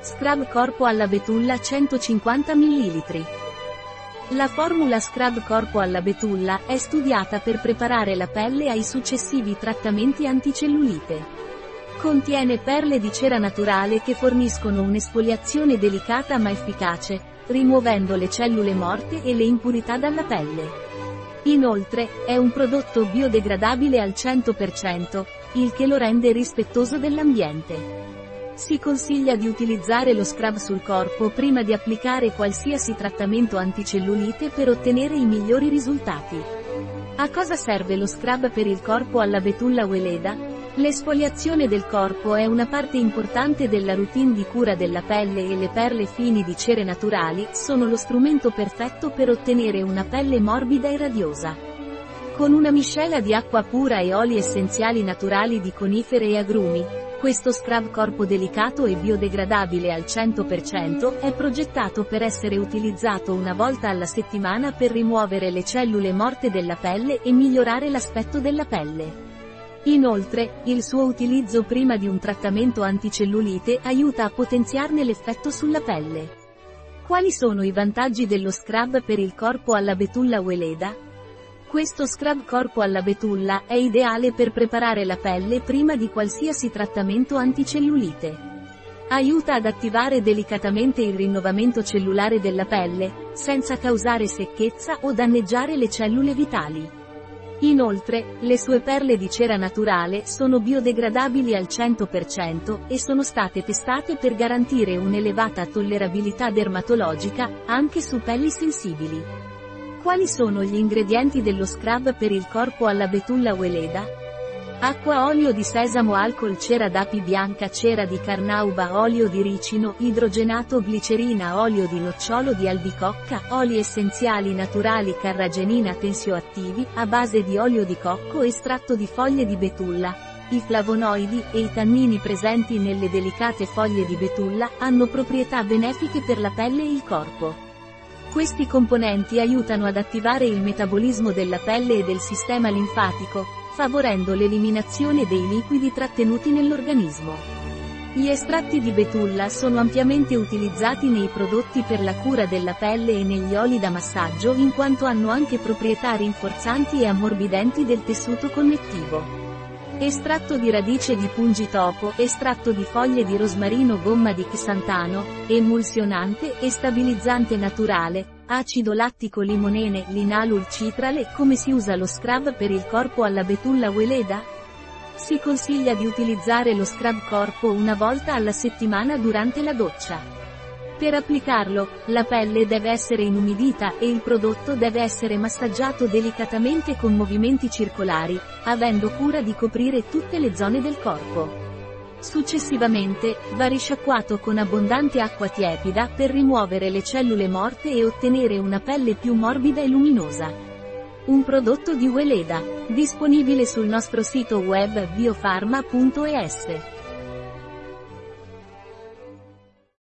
Scrub corpo alla betulla 150 ml. La formula Scrub corpo alla betulla è studiata per preparare la pelle ai successivi trattamenti anticellulite. Contiene perle di cera naturale che forniscono un'esfoliazione delicata ma efficace, rimuovendo le cellule morte e le impurità dalla pelle. Inoltre, è un prodotto biodegradabile al 100%, il che lo rende rispettoso dell'ambiente. Si consiglia di utilizzare lo scrub sul corpo prima di applicare qualsiasi trattamento anticellulite per ottenere i migliori risultati. A cosa serve lo scrub per il corpo alla betulla Weleda? L'esfoliazione del corpo è una parte importante della routine di cura della pelle e le perle fini di cere naturali sono lo strumento perfetto per ottenere una pelle morbida e radiosa. Con una miscela di acqua pura e oli essenziali naturali di conifere e agrumi, questo scrub corpo delicato e biodegradabile al 100% è progettato per essere utilizzato una volta alla settimana per rimuovere le cellule morte della pelle e migliorare l'aspetto della pelle. Inoltre, il suo utilizzo prima di un trattamento anticellulite aiuta a potenziarne l'effetto sulla pelle. Quali sono i vantaggi dello scrub per il corpo alla betulla Weleda? Questo scrub corpo alla betulla è ideale per preparare la pelle prima di qualsiasi trattamento anticellulite. Aiuta ad attivare delicatamente il rinnovamento cellulare della pelle, senza causare secchezza o danneggiare le cellule vitali. Inoltre, le sue perle di cera naturale sono biodegradabili al 100% e sono state testate per garantire un'elevata tollerabilità dermatologica, anche su pelli sensibili. Quali sono gli ingredienti dello scrub per il corpo alla betulla Weleda? Acqua olio di sesamo alcol cera d'api bianca cera di carnauba olio di ricino idrogenato glicerina olio di nocciolo di albicocca oli essenziali naturali carragenina tensioattivi a base di olio di cocco estratto di foglie di betulla. I flavonoidi e i tannini presenti nelle delicate foglie di betulla hanno proprietà benefiche per la pelle e il corpo. Questi componenti aiutano ad attivare il metabolismo della pelle e del sistema linfatico, favorendo l'eliminazione dei liquidi trattenuti nell'organismo. Gli estratti di betulla sono ampiamente utilizzati nei prodotti per la cura della pelle e negli oli da massaggio in quanto hanno anche proprietà rinforzanti e ammorbidenti del tessuto connettivo. Estratto di radice di pungitopo, estratto di foglie di rosmarino gomma di xantano, emulsionante e stabilizzante naturale, Acido lattico limonene, linalul citrale, come si usa lo scrub per il corpo alla betulla Weleda? Si consiglia di utilizzare lo scrub corpo una volta alla settimana durante la doccia. Per applicarlo, la pelle deve essere inumidita e il prodotto deve essere massaggiato delicatamente con movimenti circolari, avendo cura di coprire tutte le zone del corpo. Successivamente, va risciacquato con abbondante acqua tiepida per rimuovere le cellule morte e ottenere una pelle più morbida e luminosa. Un prodotto di Weleda, disponibile sul nostro sito web biofarma.es.